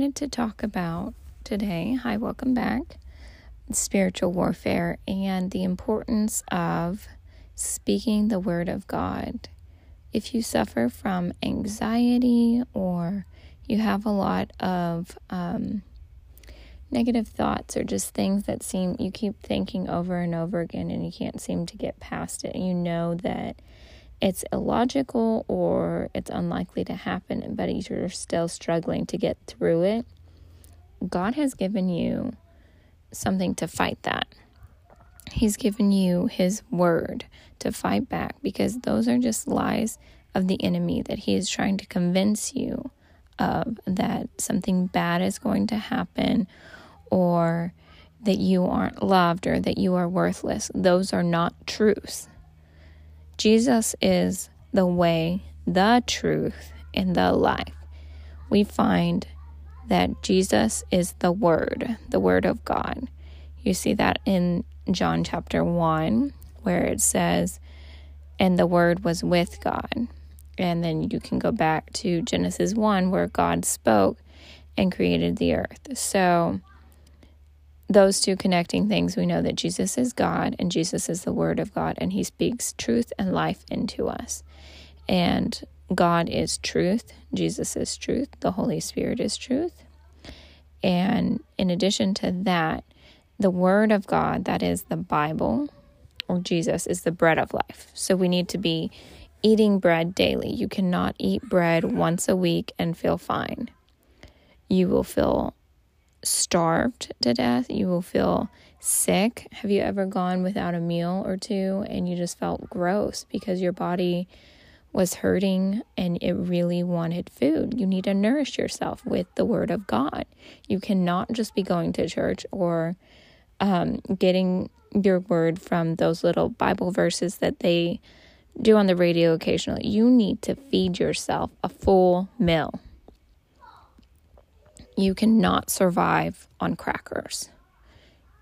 wanted to talk about today, hi, welcome back, spiritual warfare and the importance of speaking the word of God. If you suffer from anxiety or you have a lot of um, negative thoughts or just things that seem you keep thinking over and over again and you can't seem to get past it, you know that it's illogical or it's unlikely to happen, but you're still struggling to get through it, God has given you something to fight that. He's given you His word to fight back because those are just lies of the enemy that he is trying to convince you of that something bad is going to happen or that you aren't loved or that you are worthless. Those are not truths. Jesus is the way, the truth, and the life. We find that Jesus is the Word, the Word of God. You see that in John chapter 1, where it says, and the Word was with God. And then you can go back to Genesis 1, where God spoke and created the earth. So, those two connecting things, we know that Jesus is God and Jesus is the Word of God, and He speaks truth and life into us. And God is truth, Jesus is truth, the Holy Spirit is truth. And in addition to that, the Word of God, that is the Bible or Jesus, is the bread of life. So we need to be eating bread daily. You cannot eat bread once a week and feel fine. You will feel starved to death. You will feel sick. Have you ever gone without a meal or two and you just felt gross because your body was hurting and it really wanted food? You need to nourish yourself with the Word of God. You cannot just be going to church or um, getting your word from those little Bible verses that they do on the radio occasionally. You need to feed yourself a full meal. You cannot survive on crackers.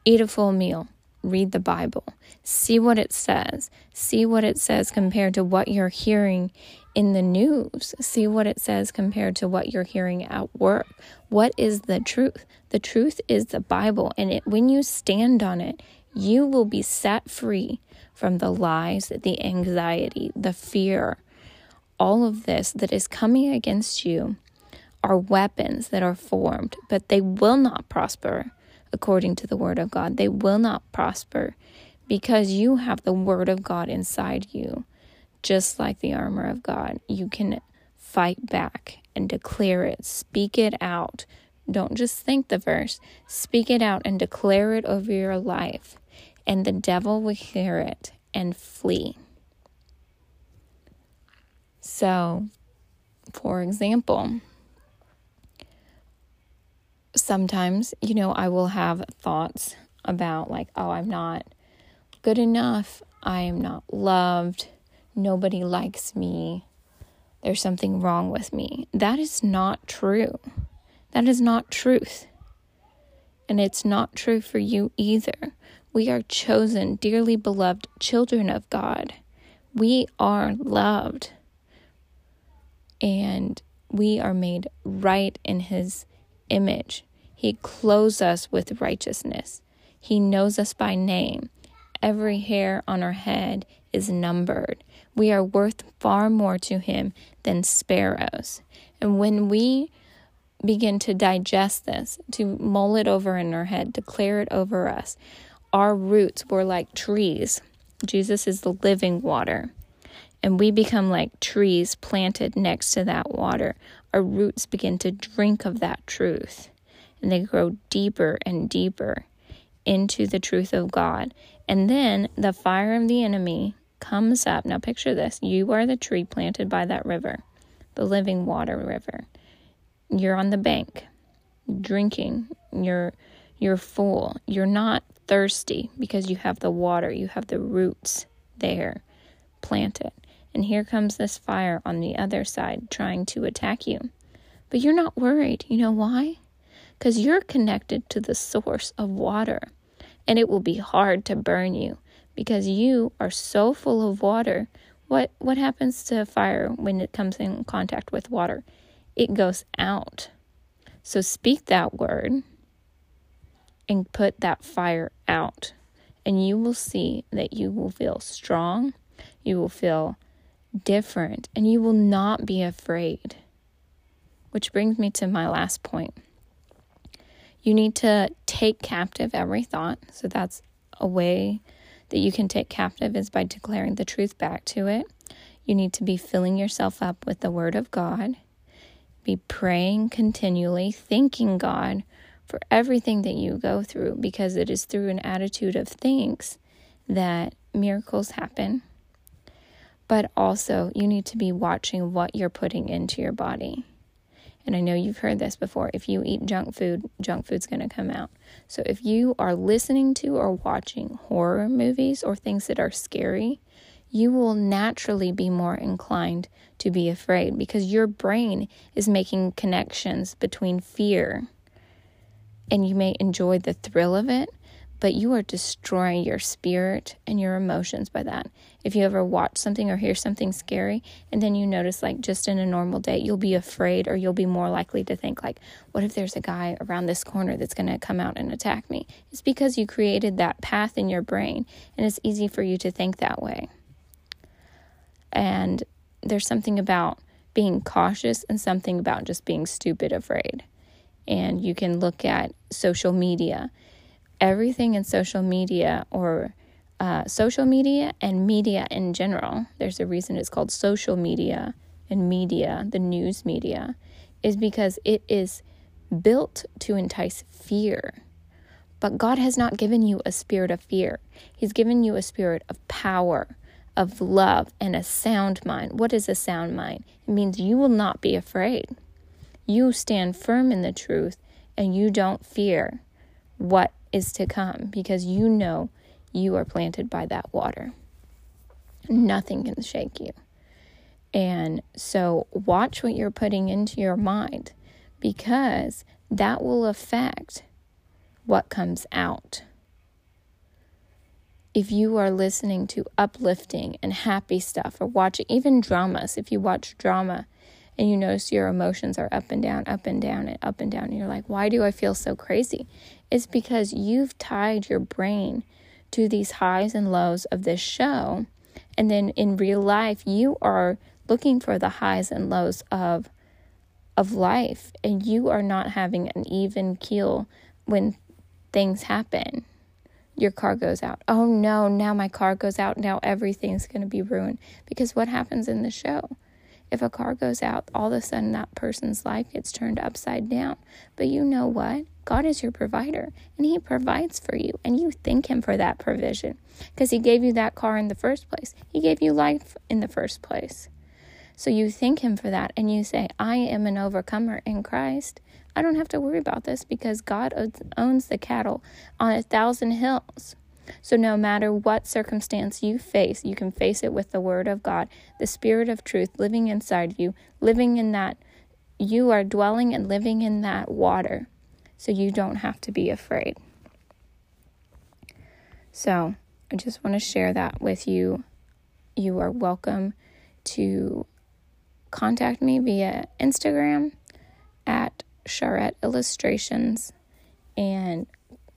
Eat a full meal. Read the Bible. See what it says. See what it says compared to what you're hearing in the news. See what it says compared to what you're hearing at work. What is the truth? The truth is the Bible, and it, when you stand on it, you will be set free from the lies, the anxiety, the fear, all of this that is coming against you are weapons that are formed, but they will not prosper according to the word of God. They will not prosper because you have the word of God inside you. Just like the armor of God, you can fight back and declare it, speak it out. Don't just think the verse, speak it out and declare it over your life, and the devil will hear it and flee. So, for example, sometimes, you know, I will have thoughts about, like, oh, I'm not good enough. I am not loved. Nobody likes me. There's something wrong with me. That is not true. That is not truth. And it's not true for you either. We are chosen, dearly beloved children of God. We are loved. And we are made right in His image. He clothes us with righteousness. He knows us by name. Every hair on our head is numbered. We are worth far more to Him than sparrows. And when we begin to digest this, to mull it over in our head, declare it over us, our roots were like trees. Jesus is the living water. And we become like trees planted next to that water. Our roots begin to drink of that truth and they grow deeper and deeper into the truth of God. And then the fire of the enemy comes up. Now, picture this you are the tree planted by that river, the living water river. You're on the bank drinking. You're you're full. You're not thirsty because you have the water, you have the roots there planted. And here comes this fire on the other side trying to attack you. But you're not worried. You know why? Because you're connected to the source of water and it will be hard to burn you because you are so full of water. What what happens to fire when it comes in contact with water? It goes out. So speak that word and put that fire out. And you will see that you will feel strong, you will feel different, and you will not be afraid. Which brings me to my last point. You need to take captive every thought. So that's a way that you can take captive is by declaring the truth back to it. You need to be filling yourself up with the Word of God. Be praying continually, thanking God for everything that you go through because it is through an attitude of thanks that miracles happen. But also, you need to be watching what you're putting into your body. And I know you've heard this before. If you eat junk food, junk food's going to come out. So if you are listening to or watching horror movies or things that are scary, you will naturally be more inclined to be afraid because your brain is making connections between fear and you may enjoy the thrill of it, but you are destroying your spirit and your emotions by that. If you ever watch something or hear something scary and then you notice like just in a normal day you'll be afraid or you'll be more likely to think like what if there's a guy around this corner that's going to come out and attack me? It's because you created that path in your brain and it's easy for you to think that way. And there's something about being cautious and something about just being stupid afraid. And you can look at social media everything in social media or uh, social media and media in general, there's a reason it's called social media and media, the news media, is because it is built to entice fear. But God has not given you a spirit of fear, He's given you a spirit of power, of love, and a sound mind. What is a sound mind? It means you will not be afraid. You stand firm in the truth and you don't fear what is to come because you know you are planted by that water. Nothing can shake you. And so, watch what you're putting into your mind because that will affect what comes out. If you are listening to uplifting and happy stuff or watching even dramas, if you watch drama and you notice your emotions are up and down, up and down, and up and down, and you're like, why do I feel so crazy? It's because you've tied your brain to these highs and lows of this show. And then in real life, you are looking for the highs and lows of of life and you are not having an even keel when things happen. Your car goes out. Oh no, now my car goes out. Now everything's going to be ruined. Because what happens in the show? If a car goes out, all of a sudden that person's life gets turned upside down. But you know what? God is your provider and He provides for you, and you thank Him for that provision because He gave you that car in the first place. He gave you life in the first place. So you thank Him for that and you say, I am an overcomer in Christ. I don't have to worry about this because God owns the cattle on a thousand hills. So, no matter what circumstance you face, you can face it with the Word of God, the Spirit of truth living inside you, living in that, you are dwelling and living in that water. So, you don't have to be afraid. So, I just want to share that with you. You are welcome to contact me via Instagram at Sharrette Illustrations and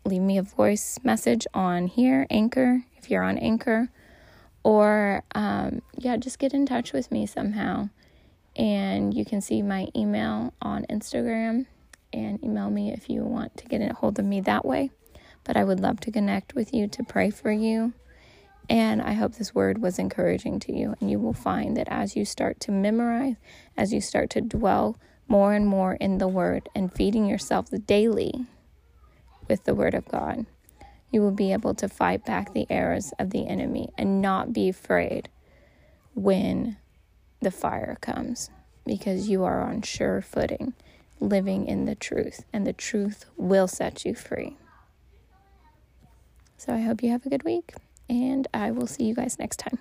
leave me a voice message on here, Anchor, if you're on Anchor, or um, yeah, just get in touch with me somehow. And you can see my email on Instagram and email me if you want to get a hold of me that way. But I would love to connect with you to pray for you. And I hope this word was encouraging to you. And you will find that as you start to memorize, as you start to dwell more and more in the word and feeding yourself daily, with the Word of God, you will be able to fight back the arrows of the enemy and not be afraid when the fire comes because you are on sure footing, living in the truth, and the truth will set you free. So I hope you have a good week, and I will see you guys next time.